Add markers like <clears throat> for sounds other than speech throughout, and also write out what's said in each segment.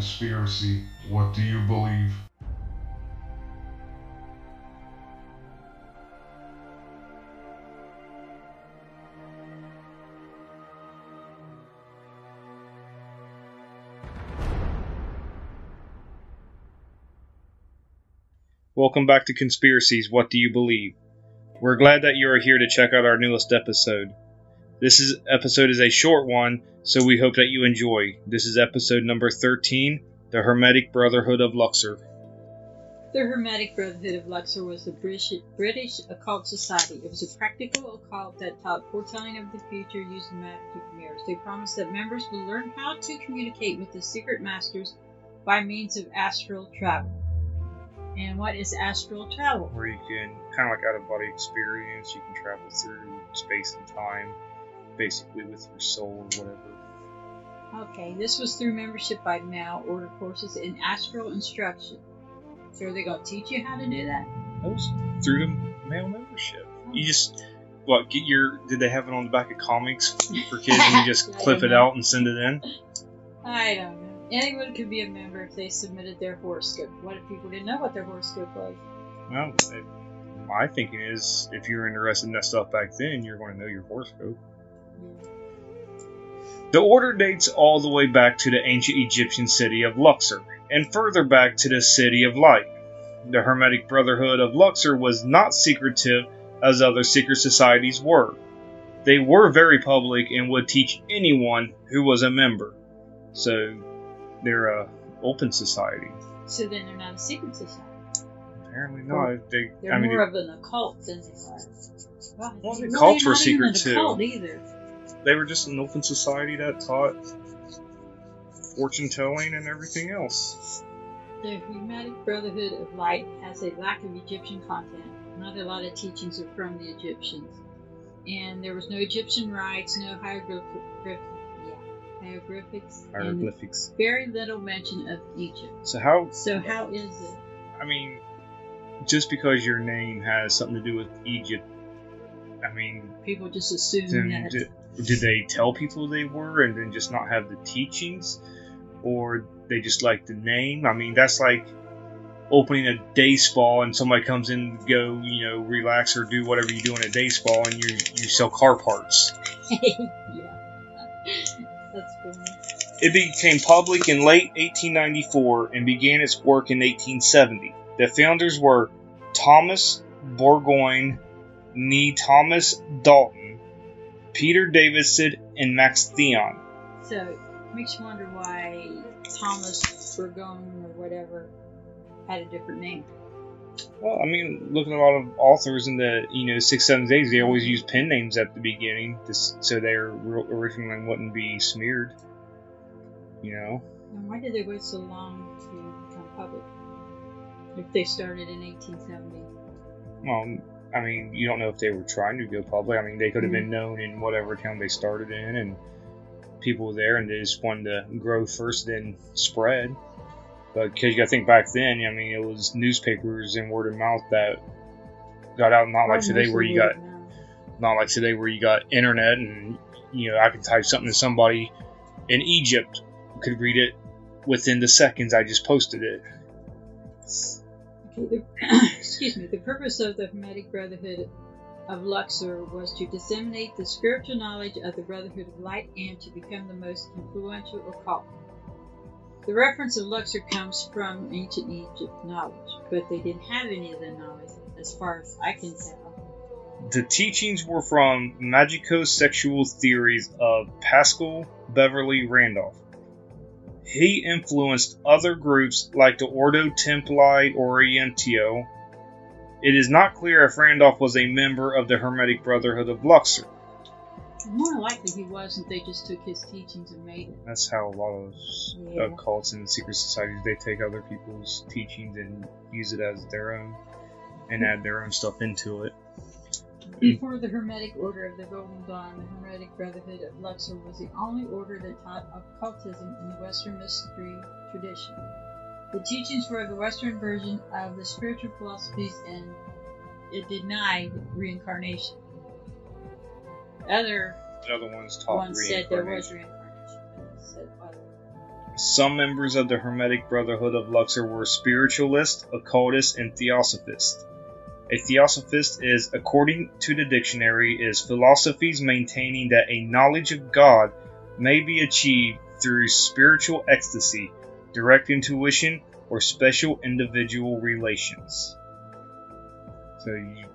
conspiracy. What do you believe? Welcome back to Conspiracies What Do You Believe? We're glad that you are here to check out our newest episode. This is episode is a short one, so we hope that you enjoy. This is episode number 13, The Hermetic Brotherhood of Luxor. The Hermetic Brotherhood of Luxor was a British, British occult society. It was a practical occult that taught foretelling of the future using magic mirrors. They promised that members would learn how to communicate with the secret masters by means of astral travel. And what is astral travel? Where you can, kind of like out of body experience, you can travel through space and time, basically with your soul or whatever. Okay, this was through membership by mail, order courses, and astral instruction. So are they going to teach you how to do that? That was through the mail membership. Oh. You just, what, get your, did they have it on the back of comics for kids <laughs> and you just clip it know. out and send it in? I don't know. Anyone could be a member if they submitted their horoscope. What if people didn't know what their horoscope was? Well, it, my thinking is if you're interested in that stuff back then, you're going to know your horoscope. The order dates all the way back to the ancient Egyptian city of Luxor, and further back to the city of light. The Hermetic Brotherhood of Luxor was not secretive as other secret societies were. They were very public and would teach anyone who was a member. So, they're a open society. So then they're not a secret society. Apparently not. They, They're I mean, more of an occult than they are. Well, Well, the really cults were not even secret, an too. occult either. They were just an open society that taught fortune telling and everything else. The Hermetic Brotherhood of Light has a lack of Egyptian content. Not a lot of teachings are from the Egyptians. And there was no Egyptian rites, no hieroglyph- yeah, hieroglyphics, Hieroglyphics. very little mention of Egypt. So how? So how is it? I mean, just because your name has something to do with Egypt, I mean, People just assume that. did, did they tell people they were and then just not have the teachings, or they just like the name? I mean, that's like opening a day spa and somebody comes in to go, you know, relax or do whatever you do in a day spa, and you you sell car parts. <laughs> yeah. That's funny. It became public in late 1894 and began its work in 1870. The founders were Thomas Burgoyne, nee Thomas Dalton, Peter Davison, and Max Theon. So it makes you wonder why Thomas Burgon or whatever had a different name. Well, I mean, looking at a lot of authors in the you know six seven days, they always use pen names at the beginning, just so their ri- original name wouldn't be smeared. You know, And why did they wait so long to become public? If they started in 1870. well, I mean, you don't know if they were trying to go public. I mean, they could have been known in whatever town they started in, and people were there, and they just wanted to grow first, then spread. But because you got to think back then, I mean, it was newspapers and word of mouth that got out. Not like today, where you got not like today where you got internet and you know I can type something to somebody in Egypt could read it within the seconds I just posted it. <clears throat> Excuse me. The purpose of the Hermetic Brotherhood of Luxor was to disseminate the spiritual knowledge of the Brotherhood of Light and to become the most influential occult. The reference of Luxor comes from ancient Egypt knowledge, but they didn't have any of the knowledge, as far as I can tell. The teachings were from magico-sexual theories of Pascal Beverly Randolph. He influenced other groups like the Ordo Templi Orientis. It is not clear if Randolph was a member of the Hermetic Brotherhood of Luxor. More likely he wasn't. They just took his teachings and made it. That's how a lot of uh, Yeah. occults and secret societies they take other people's teachings and use it as their own and add their own stuff into it. <clears throat> Before the Hermetic Order of the Golden Dawn, the Hermetic Brotherhood of Luxor was the only order that taught occultism in the Western mystery tradition. The teachings were the Western version of the spiritual philosophies and it denied reincarnation. Other The other ones taught ones said there was reincarnation. reincarnation. but it said. Some members of the Hermetic Brotherhood of Luxor were spiritualists, occultists, and theosophists. A theosophist is, according to the dictionary, is philosophies maintaining that a knowledge of God may be achieved through spiritual ecstasy, direct intuition, or special individual relations. So you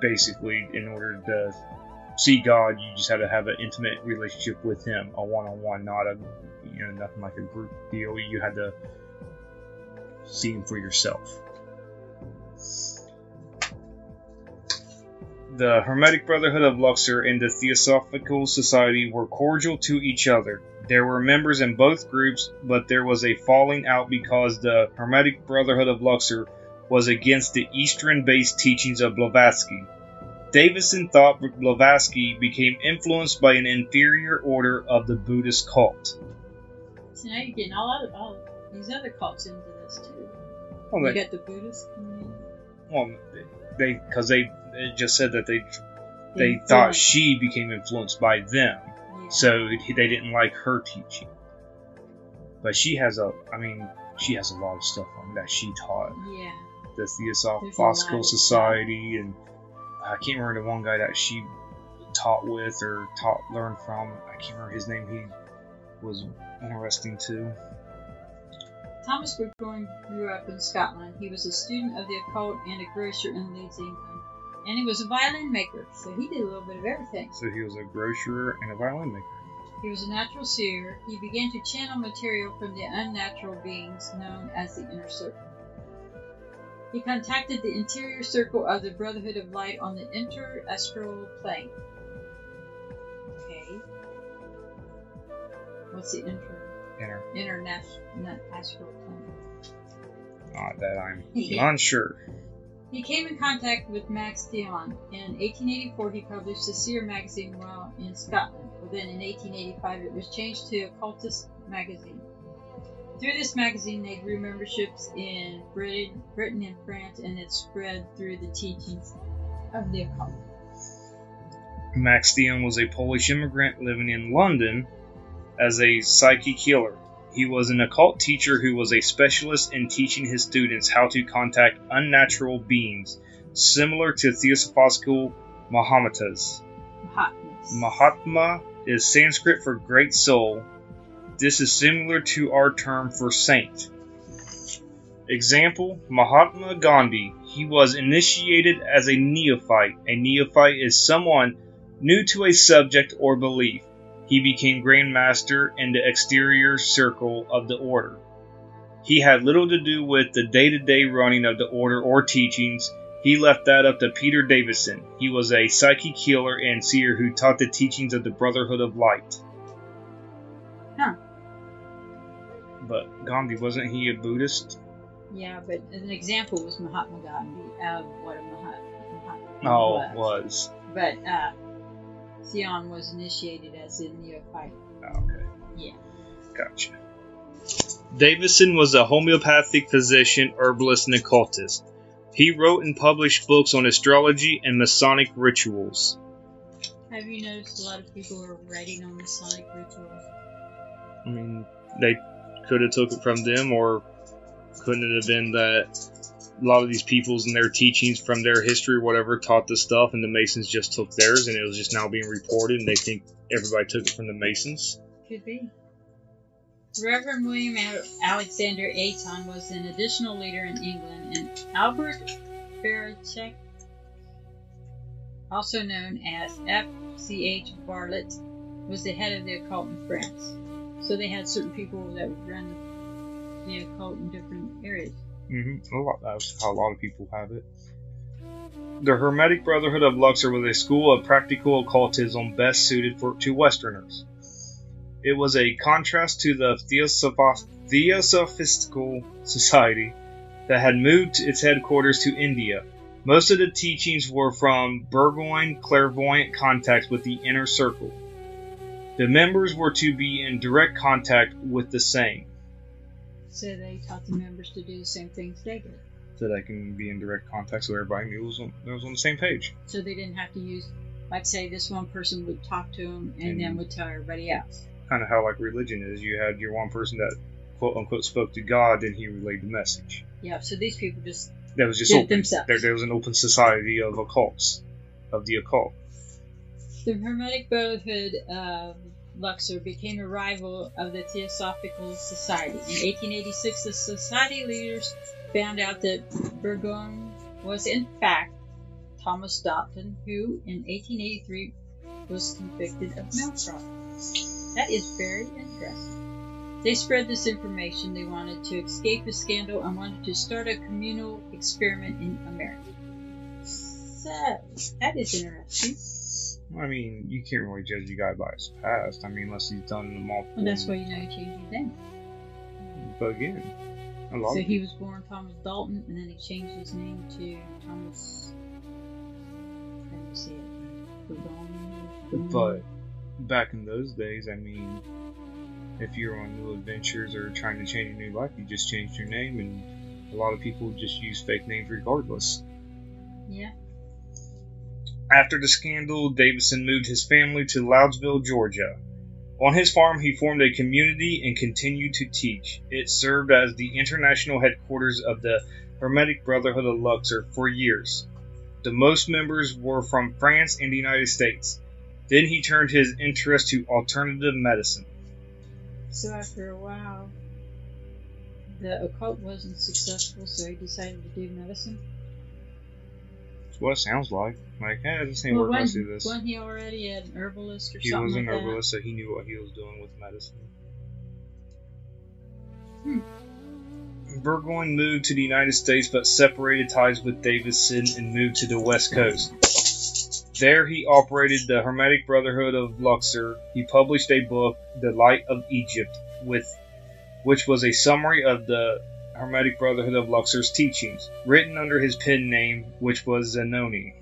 basically, in order to see God, you just had to have an intimate relationship with Him, a one-on-one, not a you know nothing like a group deal. You had to see Him for yourself. The Hermetic Brotherhood of Luxor and the Theosophical Society were cordial to each other. There were members in both groups, but there was a falling out because the Hermetic Brotherhood of Luxor was against the Eastern based teachings of Blavatsky. Davison thought Blavatsky became influenced by an inferior order of the Buddhist cult. So now you're getting all, other, all these other cults into this too. Well, You they, got the Buddhist community. well, they because they it just said that they they Influence. thought she became influenced by them. So they didn't like her teaching. But she has a, I mean, she has a lot of stuff on that she taught. yeah. the There's a lot Theosophical Society, and I can't remember the one guy that she taught with or taught learned from. I can't remember his name. He was interesting too. Thomas Burgoyne grew up in Scotland. He was a student of the occult and a grocer in Leeds, England. And he was a violin maker, so he did a little bit of everything. So he was a grocer and a violin maker. He was a natural seer. He began to channel material from the unnatural beings known as the Inner Circle. He contacted the interior circle of the Brotherhood of Light on the interastral plane. Okay. What's the inter Inner, international astral plane? not that I'm Yeah. unsure. He came in contact with Max Theon. In 1884, he published the Seer magazine while in Scotland. But then in 1885, it was changed to Occultist magazine. Through this magazine, they grew memberships in Britain, Britain and France, and it spread through the teachings of the occult. Max Theon was a Polish immigrant living in London as a psychic healer. He was an occult teacher who was a specialist in teaching his students how to contact unnatural beings, similar to Theosophical. Mahatmas. Mahatma is Sanskrit for great soul. This is similar to our term for saint. Example Mahatma Gandhi. He was initiated as a neophyte. A neophyte is someone new to a subject or belief. He became Grand Master in the exterior circle of the order. He had little to do with the day to day running of the order or teachings. He left that up to Peter Davison. He was a psychic healer and seer who taught the teachings of the Brotherhood of Light. Huh. But Gandhi, wasn't he a Buddhist? Yeah, but an example was Mahatma Gandhi of what a Mahat- Mahatma Oh, was. was. But uh, Theon was initiated as a neophyte. Oh, okay. Yeah. Gotcha. Davison was a homeopathic physician, herbalist, and occultist. He wrote and published books on astrology and Masonic rituals. Have you noticed a lot of people are writing on Masonic rituals? I mean, they could have took it from them, or couldn't it have been that a lot of these peoples and their teachings from their history or whatever taught the stuff, and the Masons just took theirs, and it was just now being reported, and they think everybody took it from the Masons. Could be. Reverend William Alexander Ayton was an additional leader in England, and Albert Barachek, also known as F.C.H. Bartlett, was the head of the occult in France. So they had certain people that would run the occult in different areas. Mm-hmm. A lot, that's how a lot of people have it. The Hermetic Brotherhood of Luxor was a school of practical occultism best suited for to Westerners. It was a contrast to the Theosoph- Theosophistical Society that had moved its headquarters to India. Most of the teachings were from Burgoyne clairvoyant contacts with the inner circle. The members were to be in direct contact with the same. So they taught the members to do the same things they did. so they can be in direct contact so everybody knew was on, was on the same page. So they didn't have to use, like, say, this one person would talk to them and then would tell everybody else. Kind of how like religion is. You had your one person that quote unquote spoke to God, and he relayed the message. Yeah, so these people just That was just Did open. themselves. There, there was an open society of occults, of the occult. The Hermetic Brotherhood of Luxor became a rival of the Theosophical Society. In 1886, the society leaders found out that Burgon was, in fact, Thomas Dalton, who, in 1883, was convicted of fraud. That is very interesting. They spread this information. They wanted to escape the scandal and wanted to start a communal experiment in America. So, that is interesting. I mean, you can't really judge a guy by his past. I mean, unless he's done the multiple. Well, that's why you know he changed his name. But again, a lot So he was born Thomas Dalton, and then he changed his name to Thomas. How do you say it? But back in those days, I mean, if you're on new adventures or trying to change your new life, you just changed your name, and a lot of people just use fake names regardless. yeah, After the scandal, Davison moved his family to Loudsville, Georgia. On his farm, he formed a community and continued to teach. It served as the international headquarters of the Hermetic Brotherhood of Luxor for years. The most members were from France and the United States. Then he turned his interest to alternative medicine. so after a while, the occult wasn't successful, so he decided to do medicine. That's what it sounds like. Like, hey, this ain't well, working. Let's do wasn't, this. wasn't he already an herbalist or He something He was an like that? herbalist, so he knew what he was doing with medicine. Hmm. Burgoyne moved to the United States but separated ties with Davidson and moved to the West Coast. There he operated the Hermetic Brotherhood of Luxor. He published a book, The Light of Egypt, with which was a summary of the Hermetic Brotherhood of Luxor's teachings, written under his pen name, which was Zanoni.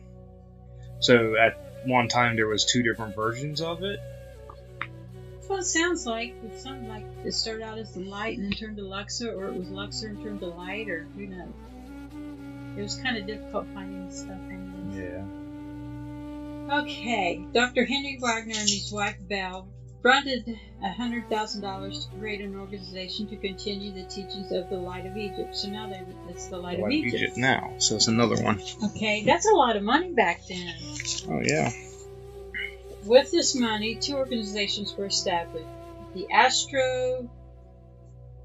So at one time there was two different versions of it. That's what it sounds like. It sounded like it started out as the light and then turned to Luxor, or it was Luxor and turned to light, or who knows. It was kind of difficult finding stuff anyways. Yeah. Okay, Dr. Henry Wagner and his wife Belle fronted $100,000 to create an organization to continue the teachings of the Light of Egypt. So now they, it's the Light of Like Egypt. Egypt now, so it's another one. Okay, that's a lot of money back then. Oh yeah. With this money, two organizations were established the Astro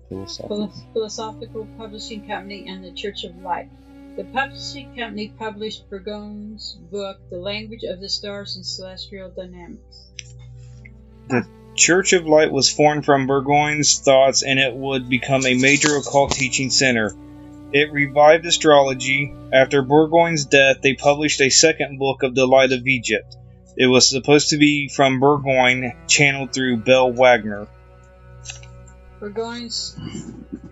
Philo- Philosophical Publishing Company and the Church of Light. The publishing company published Burgon's book, The Language of the Stars and Celestial Dynamics. Church of Light was formed from Burgoyne's thoughts and it would become a major occult teaching center. It revived astrology. After Burgoyne's death, they published a second book of the Light of Egypt. It was supposed to be from Burgoyne, channeled through Belle Wagner. Burgoyne's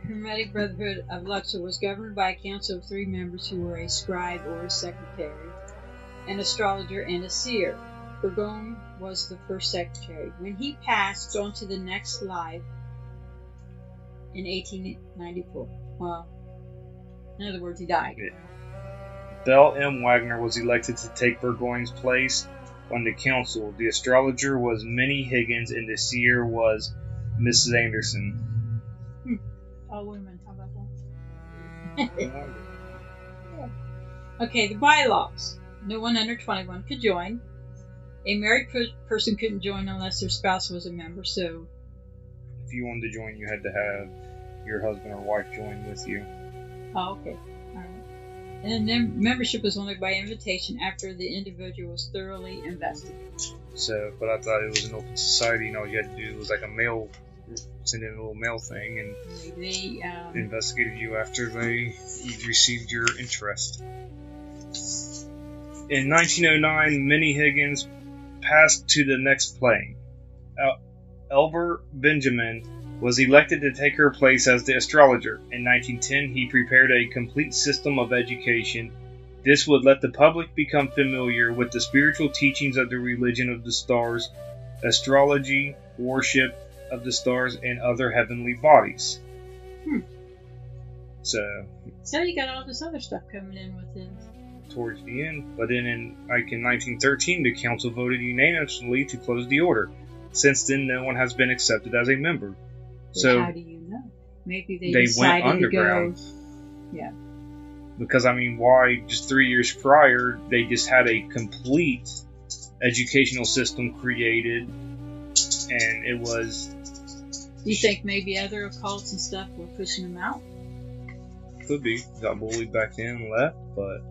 Hermetic Brotherhood of Luxor was governed by a council of three members who were a scribe or a secretary, an astrologer, and a seer. Burgoyne was the first secretary. When he passed on to the next life in 1894, well, in other words, he died. Belle M. Wagner was elected to take Burgoyne's place on the council. The astrologer was Minnie Higgins and the seer was Mrs. Anderson. Hmm. Oh, All women, how about that? <laughs> Okay, the bylaws. No one under 21 could join. A married per- person couldn't join unless their spouse was a member, so if you wanted to join, you had to have your husband or wife join with you. Oh, okay. All right. And then membership was only by invitation after the individual was thoroughly invested. So, but I thought it was an open society, and all you had to do was like a mail, send in a little mail thing, and They, um, investigated you after they received your interest. In 1909, Minnie Higgins passed to the next plane. El- Benjamin was elected to take her place as the astrologer. In 1910, he prepared a complete system of education. This would let the public become familiar with the spiritual teachings of the religion of the stars, astrology, worship of the stars, and other heavenly bodies. Hmm. So, so you got all this other stuff coming in with this. Towards the end. But then in like in 1913, the council voted unanimously to close the order. Since then, no one has been accepted as a member. But So how do you know? Maybe they, they went underground. go. Yeah. Because I mean, why just three years prior they just had a complete educational system created, and it was Do you think maybe other occults and stuff were pushing them out? could be got bullied back in and left, but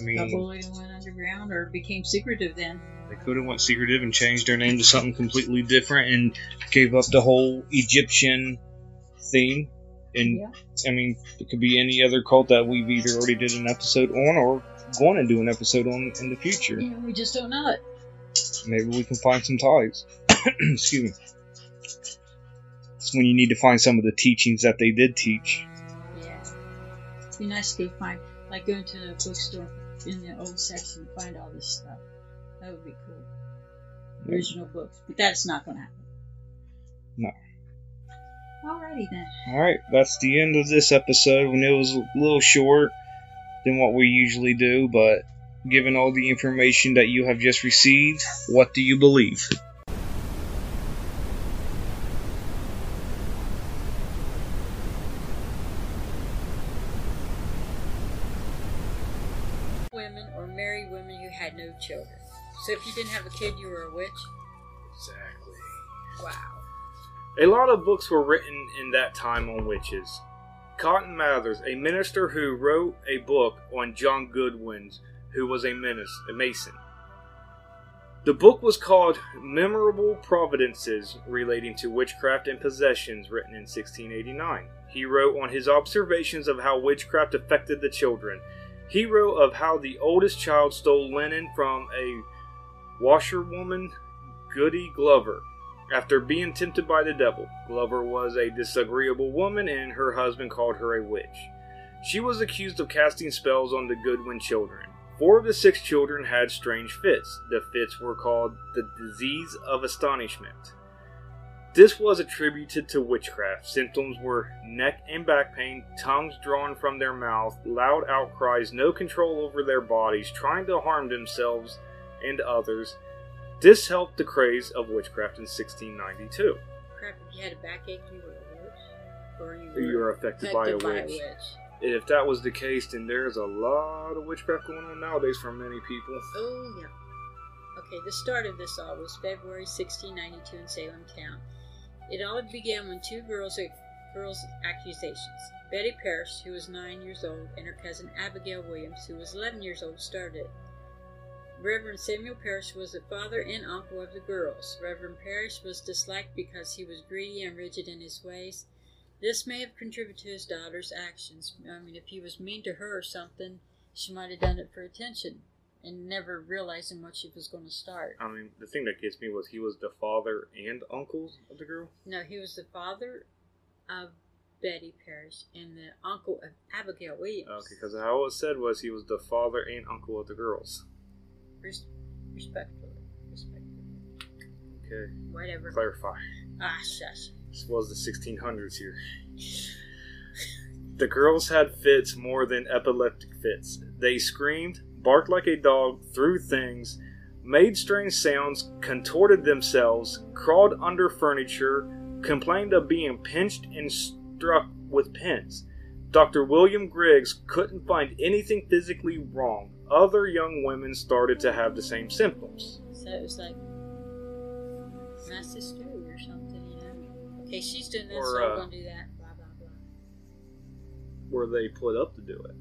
I mean and went underground, or became secretive then? they could have went secretive and changed their name to something completely different and gave up the whole Egyptian theme. And Yeah. I mean, it could be any other cult that we've either already did an episode on or going to do an episode on in the future. Yeah, we just don't know it. Maybe we can find some ties. <clears throat> Excuse me. It's when you need to find some of the teachings that they did teach. Yeah. It'd be nice to find, like going to a bookstore in the old section and find all this stuff. That would be cool. Original books. But that's not going to happen. No. Alrighty then. All right, that's the end of this episode. When it was a little short than what we usually do, but given all the information that you have just received, what do you believe? Exactly. Wow. A lot of books were written in that time on witches. Cotton Mathers, a minister who wrote a book on John Goodwin's, who was a, menace, a mason. The book was called Memorable Providences Relating to Witchcraft and Possessions, written in 1689. He wrote on his observations of how witchcraft affected the children. He wrote of how the oldest child stole linen from a washerwoman, Goody Glover, after being tempted by the devil. Glover was a disagreeable woman, and her husband called her a witch. She was accused of casting spells on the Goodwin children. Four of the six children had strange fits. The fits were called the disease of astonishment. This was attributed to witchcraft. Symptoms were neck and back pain, tongues drawn from their mouth, loud outcries, no control over their bodies, trying to harm themselves and others. This helped the craze of witchcraft in 1692. Crap, if you had a backache, you were a witch? Or you were, You were affected by a affected witch. If that was the case, then there's a lot of witchcraft going on nowadays for many people. Oh, yeah. Okay, the start of this all was February 1692 in Salem town. It all began when two girls uh, girls' accusations. Betty Parrish, who was nine years old, and her cousin Abigail Williams, who was 11 years old, started it. Reverend Samuel Parrish was the father and uncle of the girls. Reverend Parrish was disliked because he was greedy and rigid in his ways. This may have contributed to his daughter's actions. I mean, if he was mean to her or something, she might have done it for attention and never realizing what she was going to start. I mean, the thing that gets me was he was the father and uncle of the girl. No, he was the father of Betty Parrish and the uncle of Abigail Williams. Okay, because all it said was he was the father and uncle of the girls. Res- respectfully. Respectfully. Okay, Whatever. clarify. Ah, shush. This was the 1600s here. The girls had fits more than epileptic fits. They screamed, barked like a dog, threw things, made strange sounds, contorted themselves, crawled under furniture, complained of being pinched and struck with pins. Dr. William Griggs couldn't find anything physically wrong. Other young women started to have the same symptoms. So it was like mass hysteria or something, you know? Okay, she's doing this, Or, so I'm uh, going to do that. Blah, blah, blah. Were they put up to do it?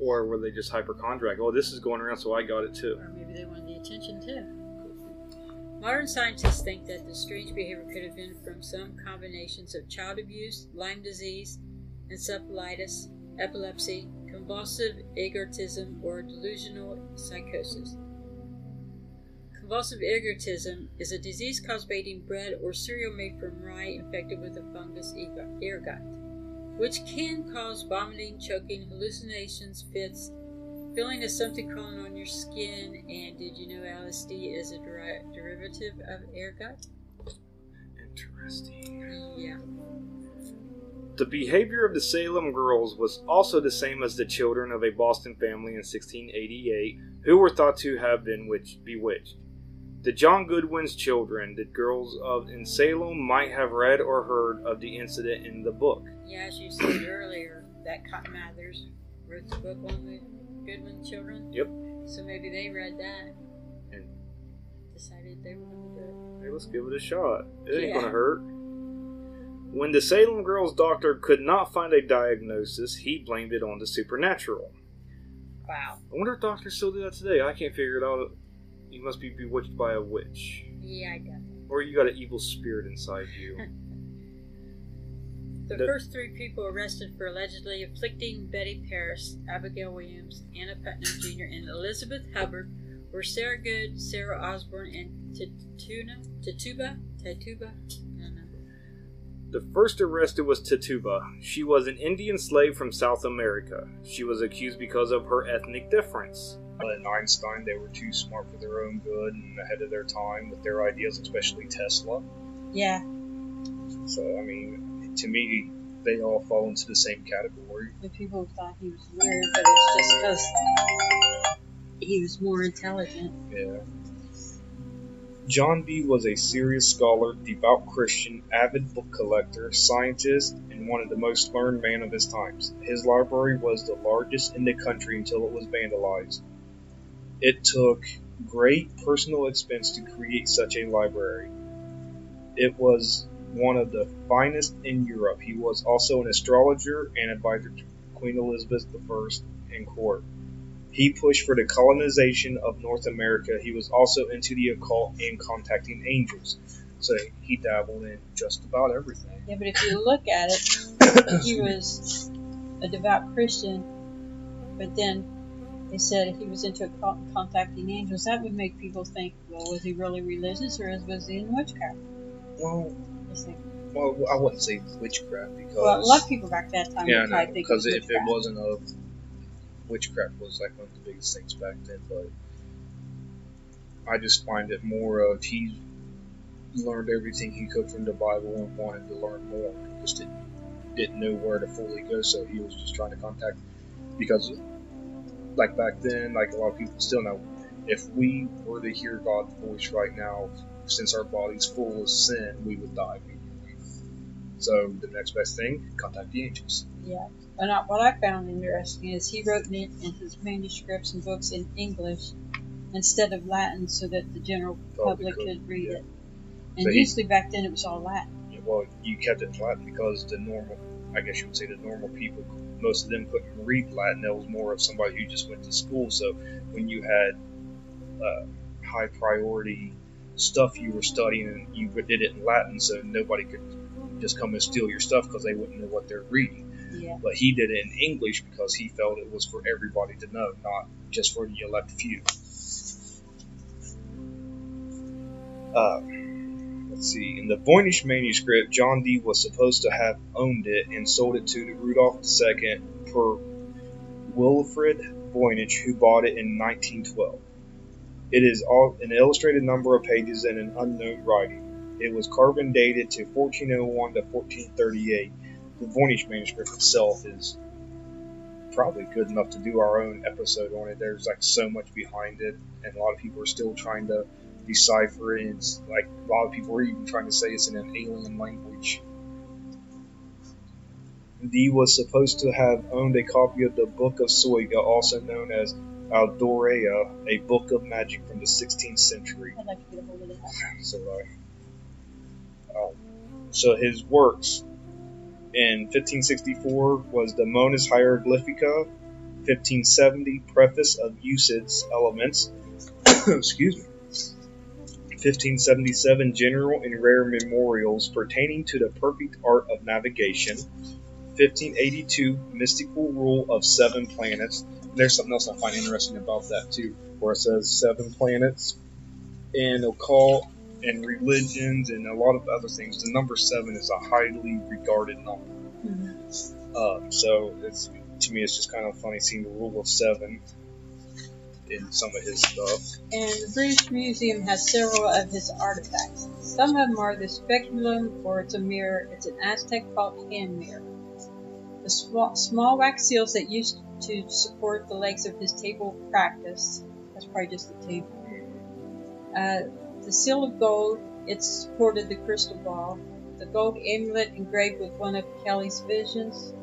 Or were they just hypochondriac? Oh, this is going around, so I got it too. or maybe they wanted the attention too. Modern scientists think that the strange behavior could have been from some combinations of child abuse, Lyme disease, encephalitis, epilepsy, convulsive ergotism, or delusional psychosis. Convulsive ergotism is a disease caused by eating bread or cereal made from rye infected with the fungus ergot, which can cause vomiting, choking, hallucinations, fits, feeling of something crawling on your skin, and did you know LSD is a deri- derivative of ergot? Interesting. Yeah. The behavior of the Salem girls was also the same as the children of a Boston family in 1688 who were thought to have been witch- bewitched. The John Goodwin's children, the girls of in Salem, might have read or heard of the incident in the book. Yeah, as you said earlier, that Cotton Mathers wrote the book on the Goodwin children. Yep. So maybe they read that And decided they were going to do it. hey, let's give it a shot. It ain't Yeah. gonna hurt. When the Salem girl's doctor could not find a diagnosis, he blamed it on the supernatural. Wow. I wonder if doctors still do that today. I can't figure it out. You must be bewitched by a witch. Yeah, I guess. Or you got an evil spirit inside you. <laughs> The The- first three people arrested for allegedly afflicting Betty Paris, Abigail Williams, Anna Putnam Jr., and Elizabeth Hubbard were Sarah Good, Sarah Osborne, and Tatuna, Tatuba, Tatuba. I don't know. The first arrested was Tituba. She was an Indian slave from South America. She was accused because of her ethnic difference. And Einstein, they were too smart for their own good and ahead of their time with their ideas, especially Tesla. Yeah, So, I mean, to me, they all fall into the same category. the people thought he was weird, but it's just because he was more intelligent. Yeah. John Dee was a serious scholar, devout Christian, avid book collector, scientist, and one of the most learned men of his times. His library was the largest in the country until it was vandalized. It took great personal expense to create such a library. It was one of the finest in Europe. He was also an astrologer and advisor to Queen Elizabeth I in court. He pushed for the colonization of North America. He was also into the occult and contacting angels. So he dabbled in just about everything. Yeah, but if you look at it, <coughs> he was a devout Christian, but then they said he was into co- contacting angels. That would make people think, well, was he really religious or was he in witchcraft? Well, well, I wouldn't say witchcraft because well, a lot of people back that time yeah, would no, probably think it was because if it wasn't a witchcraft was like one of the biggest things back then, but I just find it more of he learned everything he could from the Bible and wanted to learn more. Just didn't didn't know where to fully go, so he was just trying to contact because like back then, like a lot of people still know, if we were to hear God's voice right now, since our body's full of sin, we would die immediately. So the next best thing, contact the angels. Yeah. And I- what I found interesting is he wrote it in his manuscripts and books in English instead of Latin so that the general Probably public could, could read yeah. it. And So he- usually back then it was all Latin. well, you kept it Latin because the normal, I guess you would say the normal people, most of them couldn't read Latin. That was more of somebody who just went to school. So when you had uh, high priority stuff you were studying, you did it in Latin, so nobody could just come and steal your stuff because they wouldn't know what they're reading. Yeah. But he did it in English because he felt it was for everybody to know, not just for the elect few. Uh, let's see. In the Voynich manuscript, John Dee was supposed to have owned it and sold it to Rudolph II per Wilfrid Voynich, who bought it in 1912. It is an illustrated number of pages in an unknown writing. It was carbon dated to 1401 to 1438. The Voynich manuscript itself is probably good enough to do our own episode on it. There's like so much behind it, and a lot of people are still trying to decipher it. It's like a lot of people are even trying to say it's in an alien language. Dee was supposed to have owned a copy of the Book of Soyga, also known as Aldorea, a book of magic from the 16th century. I'd like to get a hold of that. So, uh, um, so his works in 1564 was the Monas Hieroglyphica, 1570 Preface of Euclid's Elements, <coughs> excuse me, 1577 General and Rare Memorials pertaining to the perfect art of navigation, 1582 Mystical Rule of Seven Planets. There's something else I find interesting about that too, where it says seven planets. In occult and religions and a lot of other things. The number seven is a highly regarded number. Mhm. Um, so it's to me, it's just kind of funny seeing the rule of seven in some of his stuff. And the British Museum has several of his artifacts. Some of them are the speculum, or it's a mirror. It's an Aztec fault hand mirror. The small, small wax seals that used to support the legs of his table practice. That's probably just the table. Uh, the seal of gold, it supported the crystal ball, the gold amulet engraved with one of Kelly's visions,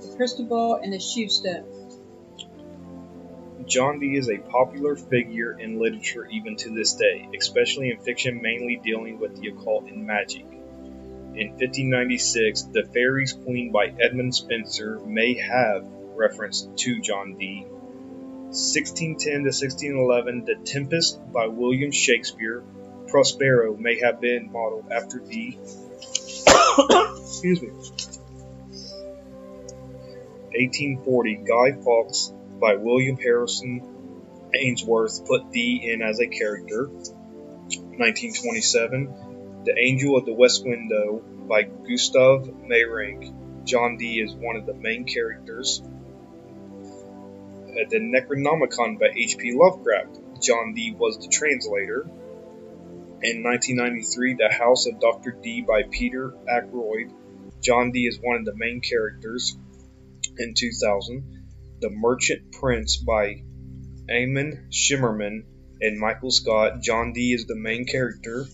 the crystal ball, and a shoe stone. John Dee is a popular figure in literature even to this day, especially in fiction mainly dealing with the occult and magic. In 1596, The Faeries Queen by Edmund Spenser may have reference to John Dee. 1610 to 1611, The Tempest by William Shakespeare. Prospero may have been modeled after Dee. <coughs> Excuse me. 1840, Guy Fawkes by William Harrison Ainsworth put Dee in as a character. 1927, The Angel of the West Window by Gustav Meyrink. John Dee is one of the main characters. Uh, the Necronomicon by H.P. Lovecraft. John Dee was the translator. In 1993, The House of Dr. Dee by Peter Ackroyd. John Dee is one of the main characters. In 2000, The Merchant Prince by Eamon Shimmerman and Michael Scott. John Dee is the main character.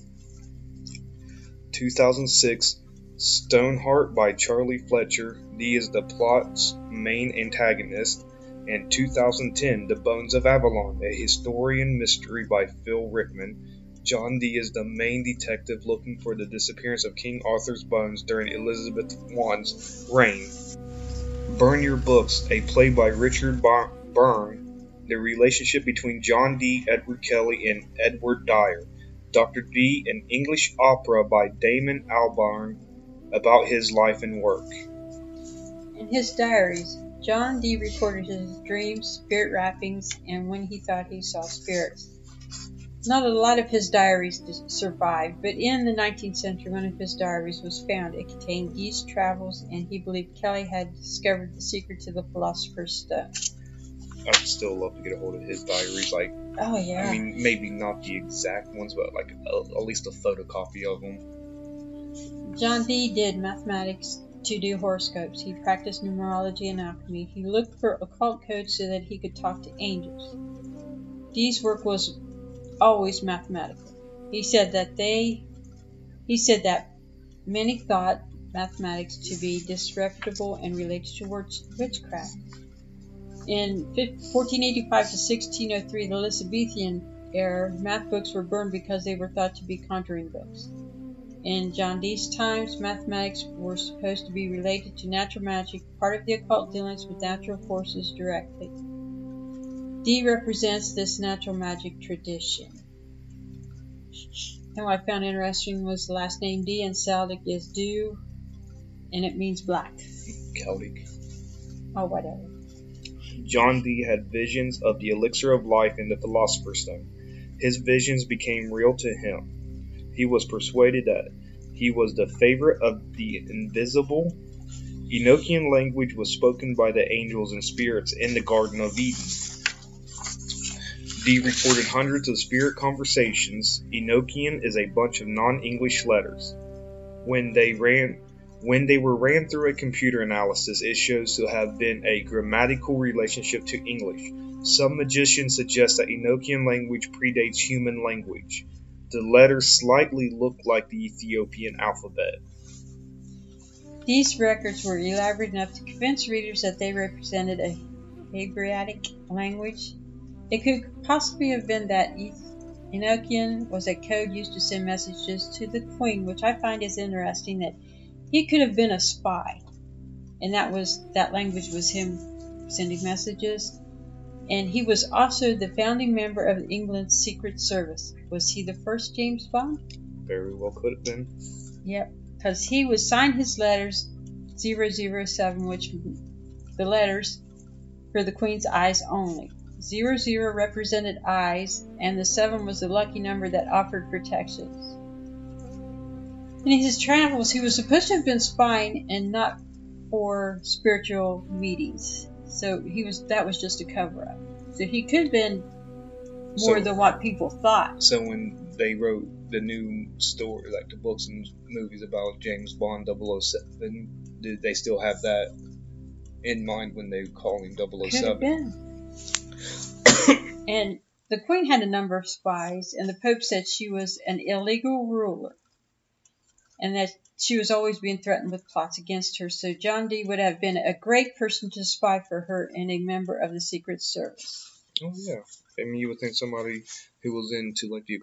2006, Stoneheart by Charlie Fletcher. Dee is the plot's main antagonist. And 2010, The Bones of Avalon, a historian mystery by Phil Rickman. John Dee is the main detective looking for the disappearance of King Arthur's bones during Elizabeth I's reign. Burn Your Books, a play by Richard Byrne. The relationship between John Dee, Edward Kelly, and Edward Dyer. Dr. Dee, an English opera by Damon Albarn about his life and work. In his diaries, John Dee recorded his dreams, spirit rappings, and when he thought he saw spirits. Not a lot of his diaries survived, but in the 19th century, one of his diaries was found. It contained Dee's travels, and he believed Kelly had discovered the secret to the Philosopher's Stone. I'd still love to get a hold of his diaries. Like, Oh, yeah. I mean, maybe not the exact ones, but like a, at least a photocopy of them. John Dee did mathematics to do horoscopes. He practiced numerology and alchemy. He looked for occult codes so that he could talk to angels. Dee's work was always mathematical. He said that they he said that many thought mathematics to be disreputable and related to witchcraft. In 1485 to 1603, the Elizabethan era, math books were burned because they were thought to be conjuring books. In John Dee's times, mathematics were supposed to be related to natural magic, part of the occult dealings with natural forces directly. Dee represents this natural magic tradition. And what I found interesting was the last name Dee in Celtic is dew, and it means black. Celtic. Oh, whatever. John Dee had visions of the elixir of life and the philosopher's stone. His visions became real to him. He was persuaded that he was the favorite of the invisible. Enochian language was spoken by the angels and spirits in the Garden of Eden. Dee recorded hundreds of spirit conversations. Enochian is a bunch of non-English letters. When they ran when they were ran through a computer analysis, it shows to have been a grammatical relationship to English. Some magicians suggest that Enochian language predates human language. The letters slightly look like the Ethiopian alphabet. These records were elaborate enough to convince readers that they represented a Hebraic language. It could possibly have been that Enochian was a code used to send messages to the queen, which I find is interesting that he could have been a spy. And that was that language was him sending messages. And he was also the founding member of England's Secret Service. Was he the first James Bond? Very well could have been. Yep, because he was signed his letters 007, which the letters for the Queen's eyes only. 00 represented eyes, and the 7 was the lucky number that offered protections. In his travels, he was supposed to have been spying and not for spiritual meetings. So he was that was just a cover up. So he could have been more So- than what people thought. So when they wrote the new story, like the books and movies about James Bond 007, did they still have that in mind when they call him oh Could have 007? been. <laughs> and the queen had a number of spies, and the pope said she was an illegal ruler, and that she was always being threatened with plots against her. So John Dee would have been a great person to spy for her and a member of the Secret Service. Oh yeah. I mean, you would think somebody who was into like the